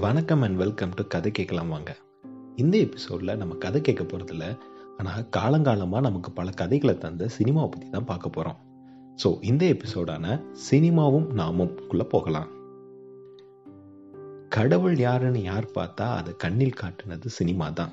வணக்கம் and welcome to கதை கேட்கலாம் வாங்க. இந்த எபிசோடில் நம்ம கதை கேட்க போகிறதில்ல ஆனால் காலங்காலமாக நமக்கு பல கதைகளை தந்த சினிமாவை பற்றி தான் பார்க்க போகிறோம் ஸோ இந்த எபிசோடான சினிமாவும் நாமும் குள்ள போகலாம். கடவுள் யாருன்னு யார் பார்த்தா அதை கண்ணில் காட்டுனது சினிமா தான்.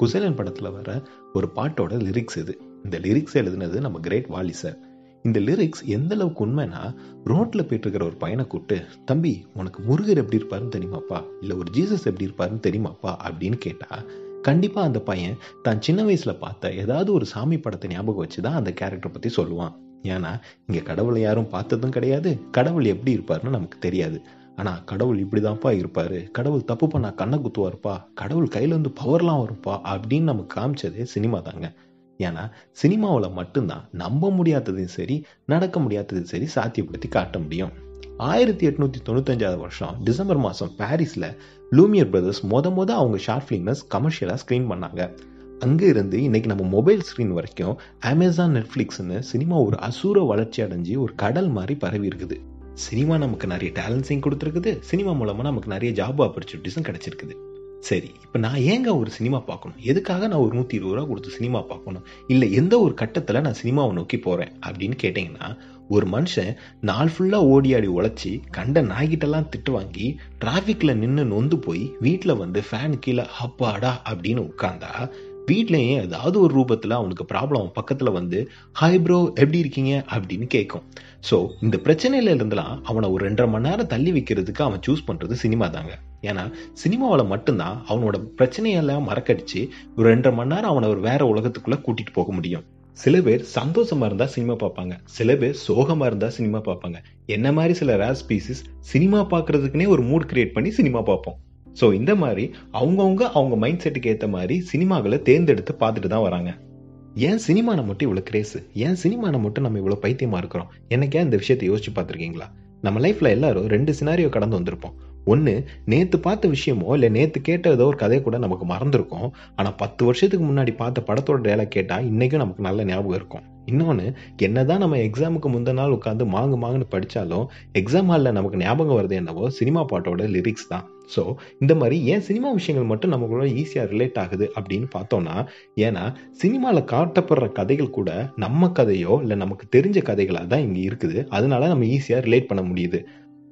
குசேலன் படத்தில் வர ஒரு பாட்டோட லிரிக்ஸ் இது. இந்த லிரிக்ஸ் எழுதுனது நம்ம கிரேட் வாலி சார் இந்த லிரிக்ஸ் எந்த அளவுக்கு உண்மைனா ரோட்ல போயிட்டு இருக்கிற ஒரு பையனை கூப்பிட்டு தம்பி உனக்கு முருகர் எப்படி இருப்பாருன்னு தெரியுமாப்பா? இல்ல ஒரு ஜீசஸ் எப்படி இருப்பாருன்னு தெரியுமாப்பா? அப்படின்னு கேட்டா கண்டிப்பா அந்த பையன் தான் சின்ன வயசுல பார்த்த ஏதாவது ஒரு சாமி படத்தை ஞாபகம் வச்சுதான் அந்த கேரக்டர் பத்தி சொல்லுவான். ஏன்னா இங்க கடவுளை யாரும் பார்த்ததும் கிடையாது. கடவுள் எப்படி இருப்பாருன்னு நமக்கு தெரியாது. ஆனா கடவுள் இப்படிதான்ப்பா இருப்பாரு. கடவுள் தப்பு பண்ணா கண்ணை குத்துவாருப்பா. கடவுள் கையில இருந்து பவர்லாம் வரும்ப்பா அப்படின்னு நமக்கு காமிச்சதே சினிமா தாங்க. ஏன்னா சினிமாவில் மட்டும்தான் நம்ப முடியாததையும் சரி நடக்க முடியாததையும் சரி சாத்தியப்படுத்தி காட்ட முடியும். ஆயிரத்தி எட்நூத்தி தொண்ணூத்தஞ்சாவது வருஷம் டிசம்பர் மாதம் பாரிஸில் லூமியர் பிரதர்ஸ் மொத மொத அவங்க ஷார்ட் ஃபிலிம்ஸ் கமர்ஷியலாக ஸ்க்ரீன் பண்ணாங்க. அங்கே இருந்து இன்னைக்கு நம்ம மொபைல் ஸ்க்ரீன் வரைக்கும் அமேசான் நெட்ஃப்ளிக்ஸ்னு சினிமா ஒரு அசூர வளர்ச்சி அடைஞ்சு ஒரு கடல் மாதிரி பரவி இருக்குது. சினிமா நமக்கு நிறைய டேலண்ட்ஸையும் கொடுத்துருக்குது. சினிமா மூலமாக நமக்கு நிறைய ஜாப் ஆப்பர்ச்சுனிட்டிஸும் கிடைச்சிருக்குது. சரி இப்போ நான் ஏங்க ஒரு சினிமா பார்க்கணும்? எதுக்காக நான் ஒரு நூற்றி இருபது ரூபா கொடுத்து சினிமா பார்க்கணும்? இல்லை எந்த ஒரு கட்டத்தில் நான் சினிமாவை நோக்கி போகிறேன் அப்படின்னு கேட்டிங்கன்னா ஒரு மனுஷன் நாள் ஃபுல்லாக ஓடி ஆடி உழைச்சி கண்ட நாய்கிட்டெல்லாம் திட்டு வாங்கி டிராஃபிக்கில் நின்று நொந்து போய் வீட்டில் வந்து ஃபேன் கீழே அப்பாடா அப்படின்னு உட்காந்தா வீட்லேயே ஏதாவது ஒரு ரூபத்தில் அவனுக்கு ப்ராப்ளம் பக்கத்தில் வந்து ஹாய் ப்ரோ எப்படி இருக்கீங்க? அப்படின்னு கேட்கும் ஸோ இந்த பிரச்சனையில இருந்தெல்லாம் அவனை ஒரு ரெண்டரை மணி நேரம் தள்ளி வைக்கிறதுக்கு அவன் சூஸ் பண்ணுறது சினிமா தாங்க ஏன்னா சினிமாவில் மட்டும்தான் அவனோட பிரச்சனையெல்லாம் மறக்கடிச்சு ஒரு ரெண்டரை மணி நேரம் அவனை ஒரு வேற உலகத்துக்குள்ள கூட்டிட்டு போக முடியும். சில பேர் சந்தோஷமா இருந்தா சினிமா பார்ப்பாங்க. சில பேர் சோகமா இருந்தா சினிமா பார்ப்பாங்க. என்ன மாதிரி சில ரேர் ஸ்பீசிஸ் சினிமா பார்க்கறதுக்குனே ஒரு மூட் கிரியேட் பண்ணி சினிமா பார்ப்போம். ஸோ இந்த மாதிரி அவங்கவுங்க அவங்க மைண்ட் செட்டுக்கு ஏற்ற மாதிரி சினிமாக்களை தேர்ந்தெடுத்து பார்த்துட்டு தான் வராங்க. ஏன் சினிமான மட்டும் இவ்வளோ கிரேஸ் ஏன் சினிமான மட்டும் நம்ம இவ்வளோ பைத்தியமா இருக்கிறோம்? எனக்கே இந்த விஷயத்தை யோசிச்சு பார்த்துருக்கீங்களா? நம்ம லைஃப்ல எல்லாரும் ரெண்டு சினாரியோ கடந்து வந்திருப்போம். ஒன்று நேற்று பார்த்த விஷயமோ இல்லை நேற்று கேட்ட ஏதோ ஒரு கதையை கூட நமக்கு மறந்துருக்கும். ஆனால் பத்து வருஷத்துக்கு முன்னாடி பார்த்த படத்தோட டேலாக் கேட்டால் இன்றைக்கும் நமக்கு நல்ல ஞாபகம் இருக்கும். இன்னொன்று என்னதான் நம்ம எக்ஸாமுக்கு முந்தின நாள் உட்காந்து மாங்கு மாங்குன்னு படித்தாலும் எக்ஸாம் ஹாலில் நமக்கு ஞாபகம் வருது என்னவோ சினிமா பாட்டோட லிரிக்ஸ் தான். ஸோ இந்த மாதிரி ஏன் சினிமா விஷயங்கள் மட்டும் நமக்குள்ள ஈஸியாக ரிலேட் ஆகுது அப்படின்னு பார்த்தோம்னா ஏன்னா சினிமாவில் காட்டப்படுற கதைகள் கூட நம்ம கதையோ இல்லை நமக்கு தெரிஞ்ச கதைகளாக தான் இங்கே இருக்குது. அதனால நம்ம ஈஸியாக ரிலேட் பண்ண முடியுது.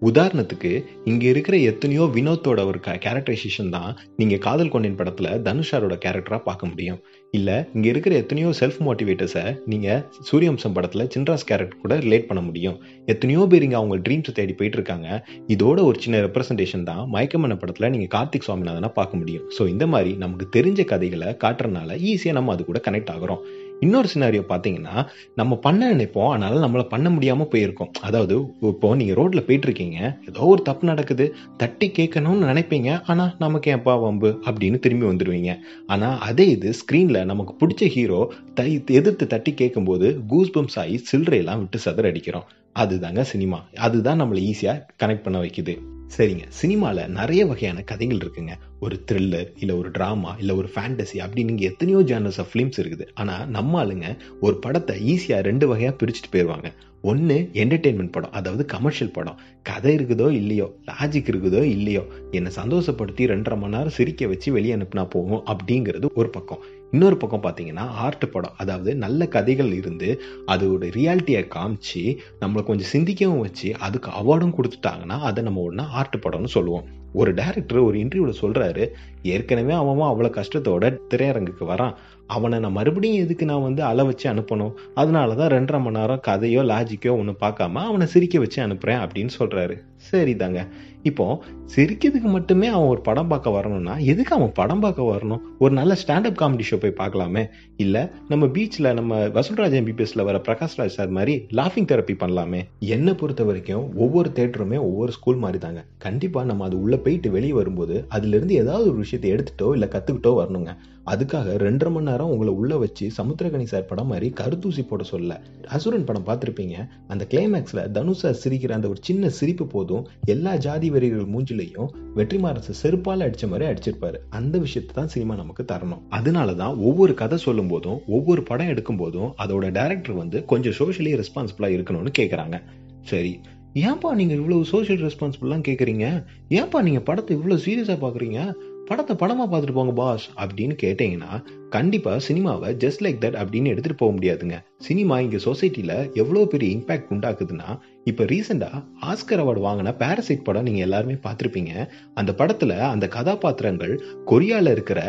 உதாரணத்துக்கு இங்க இருக்கிற எத்தனையோ வினோத்தோட ஒரு கேரக்டரைசேஷன் தான் நீங்க காதல் கொண்டின் படத்துல தனுஷாரோட கேரக்டரா பார்க்க முடியும். இல்ல இங்க இருக்கிற எத்தனையோ செல்ஃப் மோட்டிவேட்டர்ஸை நீங்க சூரியவம்சம் படத்துல சின்ராஸ் கேரக்டர் கூட ரிலேட் பண்ண முடியும். எத்தனையோ பேர் இங்க அவங்க ட்ரீம்ஸ் தேடி போயிட்டு இருக்காங்க. இதோட ஒரு சின்ன ரெப்ரஸன்டேஷன் தான் மயக்கமன படத்துல நீங்க கார்த்திக் சுவாமிநாதனா பார்க்க முடியும். ஸோ இந்த மாதிரி நமக்கு தெரிஞ்ச கதைகளை காட்டுறதுனால ஈஸியா நம்ம அது கூட கனெக்ட் ஆகிறோம். இன்னொரு சினாரியோ பார்த்தீங்கன்னா நம்ம பண்ண நினைப்போம் அதனால நம்மளை பண்ண முடியாமல் போயிருக்கோம். அதாவது இப்போ நீங்கள் ரோட்டில் போயிட்டு இருக்கீங்க ஏதோ ஒரு தப்பு நடக்குது தட்டி கேட்கணும்னு நினைப்பீங்க ஆனால் நமக்கு ஏன்ப்பா வம்பு அப்படின்னு திரும்பி வந்துடுவீங்க. ஆனால் அதே இது ஸ்க்ரீனில் நமக்கு பிடிச்ச ஹீரோ தை எதிர்த்து தட்டி கேட்கும்போது கூஸ் பம்ஸ் ஆகி சில்லறையெல்லாம் விட்டு சதற அடிக்கிறோம். அதுதாங்க சினிமா அதுதான் நம்மளை ஈஸியாக கனெக்ட் பண்ண வைக்குது. சரிங்க. சினிமாவில் நிறைய வகையான கதைகள் இருக்குங்க. ஒரு த்ரில்லர் இல்லை ஒரு ட்ராமா இல்லை ஒரு ஃபேண்டசி அப்படின்னு இங்கே எத்தனையோ ஜேனர்ஸ் ஆஃப் ஃபிலிம்ஸ் இருக்குது. ஆனால் நம்ம ஆளுங்க ஒரு படத்தை ஈஸியாக ரெண்டு வகையாக பிரிச்சுட்டு போயிடுவாங்க ஒன்று என்டர்டெயின்மெண்ட் படம் அதாவது கமர்ஷியல் படம். கதை இருக்குதோ இல்லையோ லாஜிக் இருக்குதோ இல்லையோ என்னை சந்தோஷப்படுத்தி ரெண்டரை மணி நேரம் சிரிக்க வச்சு வெளியே அனுப்புனா போகும் அப்படிங்கிறது ஒரு பக்கம். இன்னொரு பக்கம் பார்த்தீங்கன்னா ஆர்ட் படம் அதாவது நல்ல கதைகள் இருந்து அதோட ரியாலிட்டியை காமிச்சு நம்மளை கொஞ்சம் சிந்திக்கவும் வச்சு அதுக்கு அவார்டும் கொடுத்துட்டாங்கன்னா அதை நம்ம ஒன்றா ஆர்ட் படம்னு சொல்லுவோம். ஒரு டேரக்டர் ஒரு இன்டர்வியூவில் சொல்கிறாரு ஏற்கனவே அவன் அவ்வளோ கஷ்டத்தோட திரையரங்குக்கு வரான். அவனை நான் மறுபடியும் எதுக்கு நான் வந்து அள வச்சு அனுப்பணும்? அதனால தான் ரெண்டரை மணி நேரம் கதையோ லாஜிக்கோ ஒன்று பார்க்காம அவனை சிரிக்க வச்சு அனுப்புகிறேன் அப்படின்னு சொல்கிறாரு சரி தாங்க இப்போ சிரிக்கிறதுக்கு மட்டுமே அவன் ஒரு படம் பார்க்க வரணும்னா எதுக்கு அவன் படம் பார்க்க வரணும்? ஒரு நல்ல ஸ்டாண்டப் காமெடி ஷோ போய் பார்க்கலாமே. இல்லை நம்ம பீச்சில் நம்ம வசூல்ராஜ் எம்பிபிஎஸ்ல வர பிரகாஷ்ராஜ் சார் மாதிரி லாஃபிங் தெரப்பி பண்ணலாமே. என்னை பொறுத்த வரைக்கும் ஒவ்வொரு தேட்டருமே ஒவ்வொரு ஸ்கூல் மாதிரி தாங்க கண்டிப்பாக நம்ம அது உள்ளே போயிட்டு வெளியே வரும்போது அதுலேருந்து ஏதாவது ஒரு விஷயத்தை எடுத்துட்டோ இல்லை கற்றுக்கிட்டோ வரணுங்க. அதுக்காக ரெண்டரை மணி நேரம் உங்களை உள்ள வச்சு சமுத்திரகனி சார் படம் மாதிரி கருத்தூசி போட சொல்ல. அசுரன் படம் பார்த்துருப்பீங்க? அந்த கிளைமேக்ஸில் தனுஷா சிரிக்கிற அந்த ஒரு சின்ன சிரிப்பு போதும். போதும் எல்லா ஜாதி வெறிகள் மூஞ்சிலையும் வெற்றிமாறன் செருப்பால் அடிச்ச மாதிரி அடிச்சிருப்பாரு. அந்த விஷயத்தை தான் சினிமா நமக்கு தரணும். அதனால தான் ஒவ்வொரு கதை சொல்லும் போதும் ஒவ்வொரு படம் எடுக்கும் போதும் அதோட டேரக்டர் வந்து கொஞ்சம் சோஷியலி ரெஸ்பான்சிபிளா இருக்கணும்னு கேட்கறாங்க சரி ஏன்பா நீங்கள் இவ்வளவு சோஷியல் ரெஸ்பான்சிபிள்லாம் கேட்குறீங்க ஏன்பா நீங்கள் படத்தை இவ்வளோ சீரியஸாக பார்க்குறீங்க படத்தை படமாக பார்த்துட்டு போங்க பாஸ் அப்படின்னு கேட்டிங்கன்னா கண்டிப்பாக சினிமாவை ஜஸ்ட் லைக் தட் அப்படின்னு எடுத்துகிட்டு போக முடியாதுங்க. சினிமா இங்கே சொசைட்டியில் எவ்வளோ பெரிய இம்பேக்ட் உண்டாக்குதுன்னா இப்போ ரீசெண்டாக ஆஸ்கர் அவார்டு வாங்கின பேரசைட் படம் நீங்கள் எல்லாருமே பார்த்துருப்பீங்க. அந்த படத்தில் அந்த கதாபாத்திரங்கள் கொரியாவில் இருக்கிற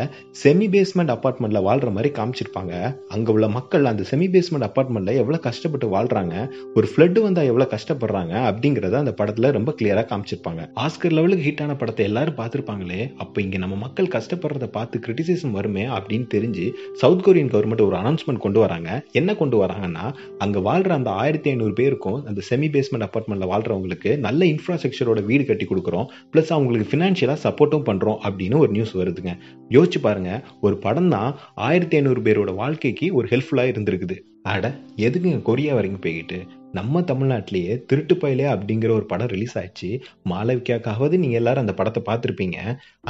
செமி பேஸ்மெண்ட் அப்பார்ட்மெண்ட்டில் வாழ்கிற மாதிரி காமிச்சிருப்பாங்க. அங்கே உள்ள மக்கள் அந்த செமி பேஸ்மெண்ட் அப்பார்ட்மெண்ட்டில் எவ்வளோ கஷ்டப்பட்டு வாழ்கிறாங்க ஒரு ஃப்ளட்டு வந்தால் எவ்வளோ கஷ்டப்படுறாங்க அப்படிங்கிறத அந்த படத்தில் ரொம்ப கிளியராக காமிச்சிருப்பாங்க. ஆஸ்கர் லெவலுக்கு ஹிட்டான படத்தை எல்லாரும் பார்த்துருப்பாங்களே அப்போ இங்கே நம்ம மக்கள் கஷ்டப்படுறத பார்த்து கிரிட்டிசிசம் வருமே அப்படின்னு தெரிஞ்சு சவுத் கொரியன் கவர்மெண்ட் ஒரு அனௌன்ஸ்மெண்ட் கொண்டு வராங்க. என்ன கொண்டு வராங்கன்னா அங்கே வாழ்கிற அந்த ஆயிரத்தி ஐநூறு பேருக்கும் அந்த செமி பேஸ்மெண்ட் அப்பார்ட்மெண்ட்டில் வாழ்கிறவங்களுக்கு நல்ல இன்ஃப்ராஸ்ட்ரக்சரோட வீடு கட்டி கொடுக்குறோம். ப்ளஸ் அவங்களுக்கு ஃபினான்ஷியலாக சப்போர்ட்டும் பண்ணுறோம் அப்படின்னு ஒரு நியூஸ் வருதுங்க. யோசிச்சு பாருங்க ஒரு படம் தான் ஆயிரத்தி ஐநூறு பேரோட வாழ்க்கைக்கு ஒரு ஹெல்ப்ஃபுல்லாக இருந்திருக்குது. அட எதுக்குங்க கொரியா வரைக்கும் போய்கிட்டு? நம்ம தமிழ்நாட்டிலேயே திருட்டு பயலே அப்படிங்கிற ஒரு படம் ரிலீஸ் ஆயிடுச்சு. மாளவிக்காக்காவது நீங்கள் எல்லாரும் அந்த படத்தை பார்த்துருப்பீங்க.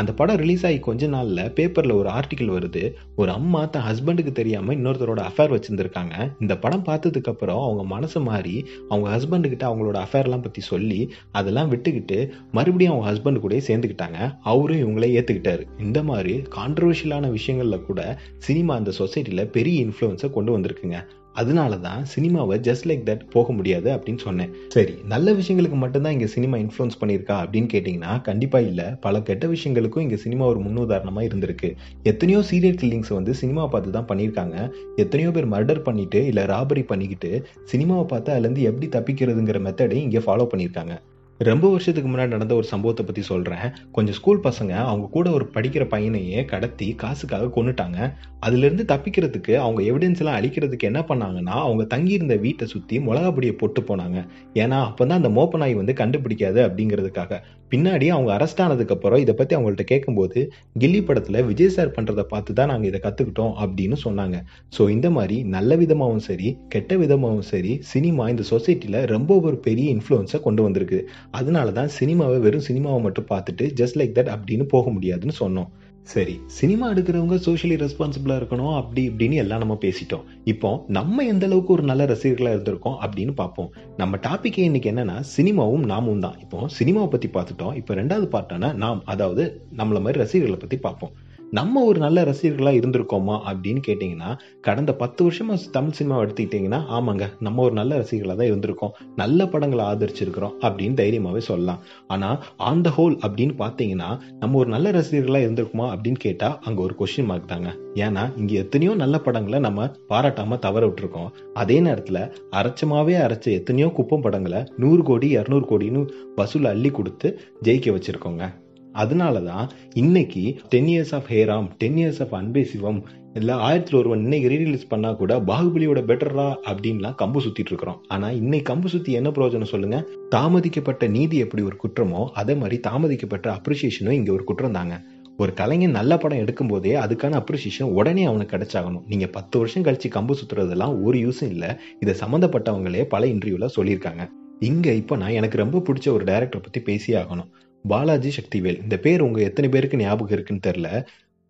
அந்த படம் ரிலீஸ் ஆகி கொஞ்ச நாளில் பேப்பரில் ஒரு ஆர்டிக்கல் வருது. ஒரு அம்மா தன் ஹஸ்பண்டுக்கு தெரியாமல் இன்னொருத்தரோட அஃபேர் வச்சுருந்துருக்காங்க. இந்த படம் பார்த்ததுக்கப்புறம் அவங்க மனசு மாறி அவங்க ஹஸ்பண்டுக்கிட்ட அவங்களோட அஃபேர்லாம் பற்றி சொல்லி அதெல்லாம் விட்டுக்கிட்டு மறுபடியும் அவங்க ஹஸ்பண்டு கூட சேர்ந்துக்கிட்டாங்க. அவரும் இவங்களே ஏற்றுக்கிட்டாரு இந்த மாதிரி கான்ட்ரவர்ஷியலான விஷயங்களில் கூட சினிமா அந்த சொசைட்டியில் பெரிய இன்ஃப்ளூயன்ஸை கொண்டு வந்திருக்குங்க. அதனால தான் சினிமாவை ஜஸ்ட் லைக் தட் போக முடியாது அப்படின்னு சொன்னேன். சரி நல்ல விஷயங்களுக்கு மட்டும்தான் இங்கே சினிமா இன்ஃப்ளூன்ஸ் பண்ணியிருக்கா அப்படின்னு கேட்டிங்கன்னா கண்டிப்பாக இல்லை. பல கெட்ட விஷயங்களுக்கும் இங்கே சினிமா ஒரு முன்னுதாரணமாக இருந்திருக்கு. எத்தனையோ சீரியல் கில்லிங்ஸ் வந்து சினிமா பார்த்து தான் பண்ணியிருக்காங்க. எத்தனையோ பேர் மர்டர் பண்ணிட்டு இல்லை ராபரி பண்ணிக்கிட்டு சினிமாவை பார்த்து அதுலேருந்து எப்படி தப்பிக்கிறதுங்கிற மெத்தடை இங்கே ஃபாலோ பண்ணியிருக்காங்க. ரொம்ப வருஷத்துக்கு முன்னாடி நடந்த ஒரு சம்பவத்தை பற்றி சொல்கிறேன் கொஞ்சம் ஸ்கூல் பசங்க அவங்க கூட ஒரு படிக்கிற பையனையே கடத்தி காசுக்காக கொண்டுட்டாங்க அதுலேருந்து தப்பிக்கிறதுக்கு அவங்க எவிடன்ஸ் எல்லாம் அழிக்கிறதுக்கு என்ன பண்ணாங்கன்னா அவங்க தங்கியிருந்த வீட்டை சுற்றி மிளகா பொடியை போட்டு போனாங்க. ஏன்னா அப்போ தான் அந்த மோப்ப நாய் வந்து கண்டுபிடிக்காது அப்படிங்கிறதுக்காக. பின்னாடி அவங்க அரெஸ்ட் ஆனதுக்கப்புறம் இதை பற்றி அவங்கள்ட்ட கேட்கும்போது கில்லி படத்தில் விஜய் சார் பண்ணுறதை பார்த்து தான் நாங்கள் இதை கற்றுக்கிட்டோம் அப்படின்னு சொன்னாங்க. ஸோ இந்த மாதிரி நல்ல விதமாகவும் சரி கெட்ட விதமாகவும் சரி சினிமா இந்த சொசைட்டியில் ரொம்ப ஒரு பெரிய இன்ஃப்ளூயன்ஸை கொண்டு வந்திருக்கு. அதனால தான் சினிமாவை வெறும் சினிமாவை மட்டும் பார்த்துட்டு ஜஸ்ட் லைக் தட் அப்படின்னு போக முடியாதுன்னு சொன்னோம். சரி சினிமா எடுக்கிறவங்க சோஷியலி ரெஸ்பான்சிபிளாக இருக்கணும் அப்படி இப்படின்னு எல்லாம் நம்ம பேசிட்டோம். இப்போ நம்ம எந்த அளவுக்கு ஒரு நல்ல ரசிகர்களாக இருந்திருக்கோம் அப்படின்னு பார்ப்போம். நம்ம டாப்பிக்கே இன்னைக்கு என்னன்னா சினிமாவும் நாமும் தான். இப்போ சினிமாவை பற்றி பார்த்துட்டோம். இப்போ ரெண்டாவது பார்ட்டானா நாம் அதாவது நம்மள மாதிரி ரசிகர்களை பற்றி பார்ப்போம். நம்ம ஒரு நல்ல ரசிகர்களாக இருந்திருக்கோமா அப்படின்னு கேட்டிங்கன்னா கடந்த பத்து வருஷமாக தமிழ் சினிமாவை எடுத்துக்கிட்டிங்கன்னா ஆமாங்க நம்ம ஒரு நல்ல ரசிகர்களாக தான் இருந்திருக்கோம். நல்ல படங்களை ஆதரிச்சிருக்கிறோம் அப்படின்னு தைரியமாகவே சொல்லலாம். ஆனால் ஆன் த ஹோல் அப்படின்னு பார்த்தீங்கன்னா நம்ம ஒரு நல்ல ரசிகர்களாக இருந்திருக்குமா அப்படின்னு கேட்டால் அங்கே ஒரு கொஸ்டின் மார்க் தாங்க. ஏன்னா இங்கே எத்தனையோ நல்ல படங்களை நம்ம பாராட்டாமல் தவற விட்டுருக்கோம். அதே நேரத்தில் அரைச்சமாகவே அரைச்ச எத்தனையோ குப்பம் படங்களை நூறு கோடி இரநூறு கோடின்னு வசூல் அள்ளி கொடுத்து ஜெயிக்க வச்சுருக்கோங்க. அதனால தான் இன்னைக்கு ten years of Hey Ram ten years of Anbe Sivam இல்லை ஆயிரத்தில் ஒருவன் இன்னைக்கு ரீரிலீஸ் பண்ணால் கூட பாகுபலியோட பெட்டரா அப்படின்லாம் கம்பு சுற்றிட்டு இருக்கிறோம். ஆனால் இன்னைக்கு கம்பு சுற்றி என்ன பிரயோஜனம் சொல்லுங்க? தாமதிக்கப்பட்ட நீதி எப்படி ஒரு குற்றமோ அதே மாதிரி தாமதிக்கப்பட்ட அப்ரிசியேஷனும் இங்கே ஒரு குற்றம் தாங்க. ஒரு கலைஞன் நல்ல படம் எடுக்கும் போதே அதுக்கான அப்ரிசியேஷன் உடனே அவனுக்கு கிடைச்சாகணும். நீங்கள் பத்து வருஷம் கழிச்சு கம்பு சுற்றுறதெல்லாம் ஒரு யூஸும் இல்லை. இதை சம்மந்தப்பட்டவங்களே பல இன்டர்வியூவில் சொல்லியிருக்காங்க. இங்கே இப்போ நான் எனக்கு ரொம்ப பிடிச்ச ஒரு டைரக்டர் பற்றி பேசியே ஆகணும். பாலாஜி சக்திவேல். இந்த பேர் உங்கள் எத்தனை பேருக்கு ஞாபகம் இருக்குன்னு தெரில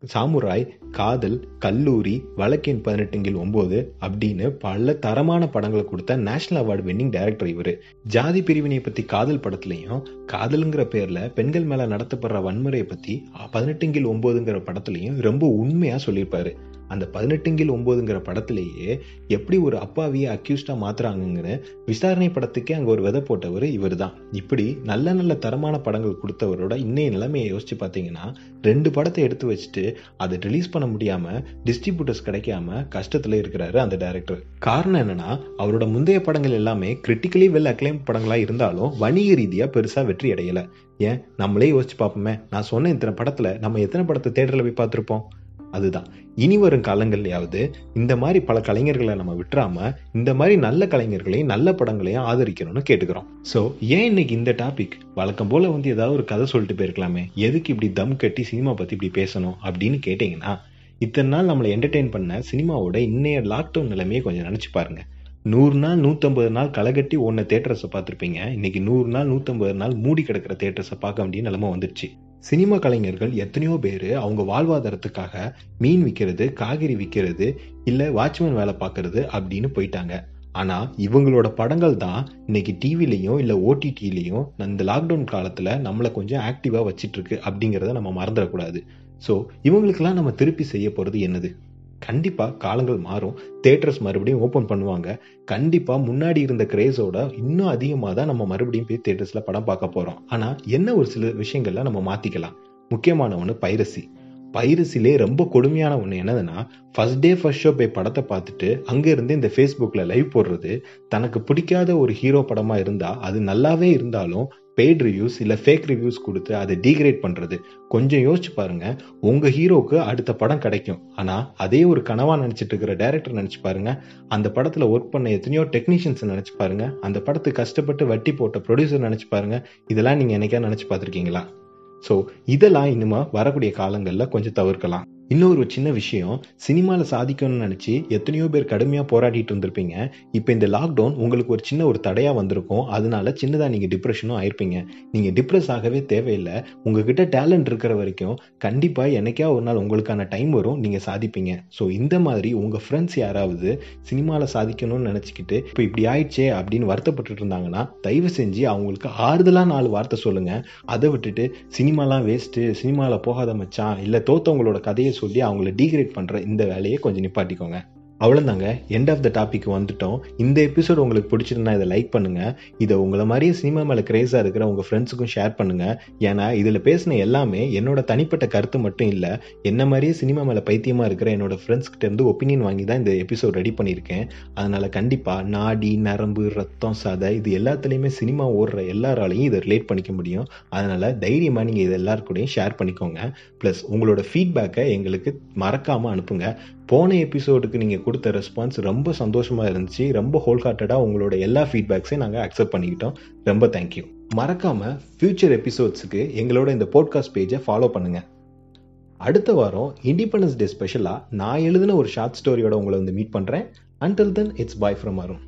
சாமுராய் காதல் கல்லூரி வழக்கின் பதினெட்டுங்கில் ஒம்பது அப்படின்னு பல தரமான படங்களை கொடுத்த நேஷனல் அவார்டு வின்னிங் டைரக்டர் இவர். ஜாதி பிரிவினை பற்றி காதல் படத்துலையும் காதலுங்கிற பேரில் பெண்கள் மேலே நடத்தப்படுற வன்முறையை பற்றி பதினெட்டுங்கில் ஒம்பதுங்கிற படத்துலையும் ரொம்ப உண்மையாக சொல்லியிருப்பாரு. அந்த பதினெட்டுங்கில் ஒம்போதுங்கிற படத்திலேயே எப்படி ஒரு அப்பாவியை அக்யூஸ்டாக மாத்துறாங்கங்கிற விசாரணை படத்துக்கே அங்கே ஒரு விதை போட்டவர் இவர் தான் இப்படி நல்ல நல்ல தரமான படங்கள் கொடுத்தவரோட இன்னைய நிலைமையை யோசிச்சு பார்த்தீங்கன்னா ரெண்டு படத்தை எடுத்து வச்சுட்டு அதை ரிலீஸ் பண்ண முடியாமல் டிஸ்ட்ரிபியூட்டர்ஸ் கிடைக்காம கஷ்டத்தில் இருக்கிறாரு அந்த டைரக்டர் காரணம் என்னன்னா அவரோட முந்தைய படங்கள் எல்லாமே கிரிட்டிக்கலி வெல் அக்ளைம் படங்களாக இருந்தாலும் வணிக ரீதியாக பெருசாக வெற்றி அடையலை. ஏன்? நம்மளே யோசிச்சு பார்ப்போமே. நான் சொன்ன இத்தனை படத்தில் நம்ம எத்தனை படத்தை தேட்டரில் போய் பார்த்துருப்போம்? அதுதான். இனி வரும் காலங்கள்லையாவது இந்த மாதிரி பல கலைஞர்களை நம்ம விட்டுறாம இந்த மாதிரி நல்ல கலைஞர்களையும் நல்ல படங்களையும் ஆதரிக்கணும்னு கேட்டுக்கிறோம். ஸோ ஏன் இன்னைக்கு இந்த டாபிக் வழக்கம் போல வந்து ஏதாவது ஒரு கதை சொல்லிட்டு போயிருக்கலாமே. எதுக்கு இப்படி தம் கட்டி சினிமா பத்தி இப்படி பேசணும் அப்படின்னு கேட்டீங்கன்னா இத்தனை நாள் நம்மளை என்டர்டெயின் பண்ண சினிமாவோட இன்னைய லாக்டவுன் நிலைமையை கொஞ்சம் நினைச்சு பாருங்க. நூறு நாள் நூற்றம்பது நாள் களைகட்டி ஒன்றை தேட்டர்ஸை பார்த்துருப்பீங்க. இன்னைக்கு நூறு நாள் நூற்றம்பது நாள் மூடி கிடக்கிற தேட்டர்ஸை பார்க்க வேண்டிய நிலைமை வந்துருச்சு சினிமா கலைஞர்கள் எத்தனையோ பேர் அவங்க வாழ்வாதாரத்துக்காக மீன் விற்கிறது காய்கறி விற்கிறது இல்லை வாட்ச்மேன் வேலை பார்க்கறது அப்படின்னு போயிட்டாங்க. ஆனால் இவங்களோட படங்கள் தான் இன்னைக்கு டிவிலையும் இல்லை ஓடிடிலையும் இந்த லாக்டவுன் காலத்தில் நம்மளை கொஞ்சம் ஆக்டிவாக வச்சிட்ருக்கு அப்படிங்கிறத நம்ம மறந்துடக்கூடாது. ஸோ இவங்களுக்கெல்லாம் நம்ம திருப்பி செய்ய போகிறது என்னது? கண்டிப்பா காலங்கள் மாறும். தேட்டர்ஸ் மறுபடியும் ஓப்பன் பண்ணுவாங்க. கண்டிப்பா முன்னாடி இருந்த கிரேஸோட இன்னும் அதிகமாக தான் நம்ம மறுபடியும் போய் தேட்டர்ஸ்ல படம் பார்க்க போறோம். ஆனால் என்ன ஒரு சில விஷயங்கள்ல நம்ம மாத்திக்கலாம். முக்கியமான ஒன்று பைரசி பைரசிலே ரொம்ப கொடுமையான ஒன்று என்னதுன்னா ஃபர்ஸ்ட் டே ஃபர்ஸ்ட் ஷோ போய் படத்தை பார்த்துட்டு அங்கேருந்து இந்த ஃபேஸ்புக்கில் லைவ் போடுறது தனக்கு பிடிக்காத ஒரு ஹீரோ படமாக இருந்தால் அது நல்லாவே இருந்தாலும் பெய்ட் ரிவ்யூஸ் இல்லை ஃபேக் ரிவ்யூஸ் கொடுத்து அதை டீக்ரேட் பண்ணுறது கொஞ்சம் யோசிச்சு பாருங்க உங்கள் ஹீரோக்கு அடுத்த படம் கிடைக்கும். ஆனால் அதே ஒரு கனவாக நினச்சிட்டு இருக்கிற டேரக்டர் நினச்சி பாருங்க அந்த படத்தில் ஒர்க் பண்ண எத்தனையோ டெக்னீஷியன்ஸ் நினச்சி பாருங்க அந்த படத்துக்கு கஷ்டப்பட்டு வட்டி போட்ட ப்ரொடியூசர் நினச்சி பாருங்க இதெல்லாம் நீங்கள் என்னைக்கா நினச்சி பார்த்துருக்கீங்களா? ஸோ இதெல்லாம் இனிமேல் வரக்கூடிய காலங்களில் கொஞ்சம் தவிர்க்கலாம். இன்னொரு சின்ன விஷயம் சினிமாவில் சாதிக்கணும்னு நினச்சி எத்தனையோ பேர் கடுமையாக போராடிட்டு இருந்திருப்பீங்க. இப்போ இந்த லாக்டவுன் உங்களுக்கு ஒரு சின்ன ஒரு தடையாக வந்திருக்கும். அதனால சின்னதாக நீங்கள் டிப்ரெஷனும் ஆயிருப்பீங்க. நீங்கள் டிப்ரெஸ் ஆகவே தேவையில்லை. உங்ககிட்ட டேலண்ட் இருக்கிற வரைக்கும் கண்டிப்பாக என்னைக்கா ஒரு நாள் உங்களுக்கான டைம் வரும். நீங்கள் சாதிப்பீங்க. ஸோ இந்த மாதிரி உங்கள் ஃப்ரெண்ட்ஸ் யாராவது சினிமாவில் சாதிக்கணும்னு நினச்சிக்கிட்டு இப்போ இப்படி ஆயிடுச்சே அப்படின்னு வருத்தப்பட்டு இருந்தாங்கன்னா தயவு செஞ்சு அவங்களுக்கு ஆறுதலாக நாலு வார்த்தை சொல்லுங்கள் அதை விட்டுட்டு சினிமாலாம் வேஸ்ட்டு சினிமாவில் போகாத மச்சான். இல்லை தோத்தவங்களோட கதையை சொல்லி அவங்கள டீக்ரேட் பண்ணுற இந்த வேலையை கொஞ்சம் நிப்பாட்டிக்கோங்க. அவ்வளோதாங்க எண்ட் ஆஃப் த டாபிக் வந்துட்டோம். இந்த எபிசோட் உங்களுக்கு பிடிச்சிருந்தா இதை லைக் பண்ணுங்கள் இதை உங்களை மாதிரியே சினிமா மேலே கிரேஸாக இருக்கிற உங்கள் ஃப்ரெண்ட்ஸுக்கும் ஷேர் பண்ணுங்க. ஏன்னா இதில் பேசின எல்லாமே என்னோட தனிப்பட்ட கருத்து மட்டும் இல்லை என்ன மாதிரியே சினிமா மேலே பைத்தியமாக இருக்கிற என்னோட ஃப்ரெண்ட்ஸ்கிட்ட இருந்து ஒப்பீனியன் வாங்கி தான் இந்த எபிசோட் ரெடி பண்ணியிருக்கேன். அதனால் கண்டிப்பாக நாடி நரம்பு ரத்தம் சதை இது எல்லாத்துலேயுமே சினிமா ஓடுற எல்லாராலையும் இதை ரிலேட் பண்ணிக்க முடியும். அதனால் தைரியமாக நீங்கள் இது எல்லாருக்கூடையும் ஷேர் பண்ணிக்கோங்க. ப்ளஸ் உங்களோட ஃபீட்பேக்கை எங்களுக்கு மறக்காமல் அனுப்புங்க. போன எபிசோடுக்கு நீங்கள் கொடுத்த ரெஸ்பான்ஸ் ரொம்ப சந்தோஷமாக இருந்துச்சு. ரொம்ப ஹோல் ஹார்ட்டடாக உங்களோட எல்லா ஃபீட்பேக்ஸையும் நாங்கள் அக்செப்ட் பண்ணிக்கிட்டோம். ரொம்ப தேங்க்யூ மறக்காமல் ஃப்யூச்சர் எபிசோட்ஸுக்கு எங்களோட இந்த போட்காஸ்ட் பேஜை ஃபாலோ பண்ணுங்கள் அடுத்த வாரம் இண்டிபெண்டன்ஸ் டே ஸ்பெஷலாக நான் எழுதின ஒரு ஷார்ட் ஸ்டோரியோட உங்களை வந்து மீட் பண்ணுறேன் until then it's bye from Arun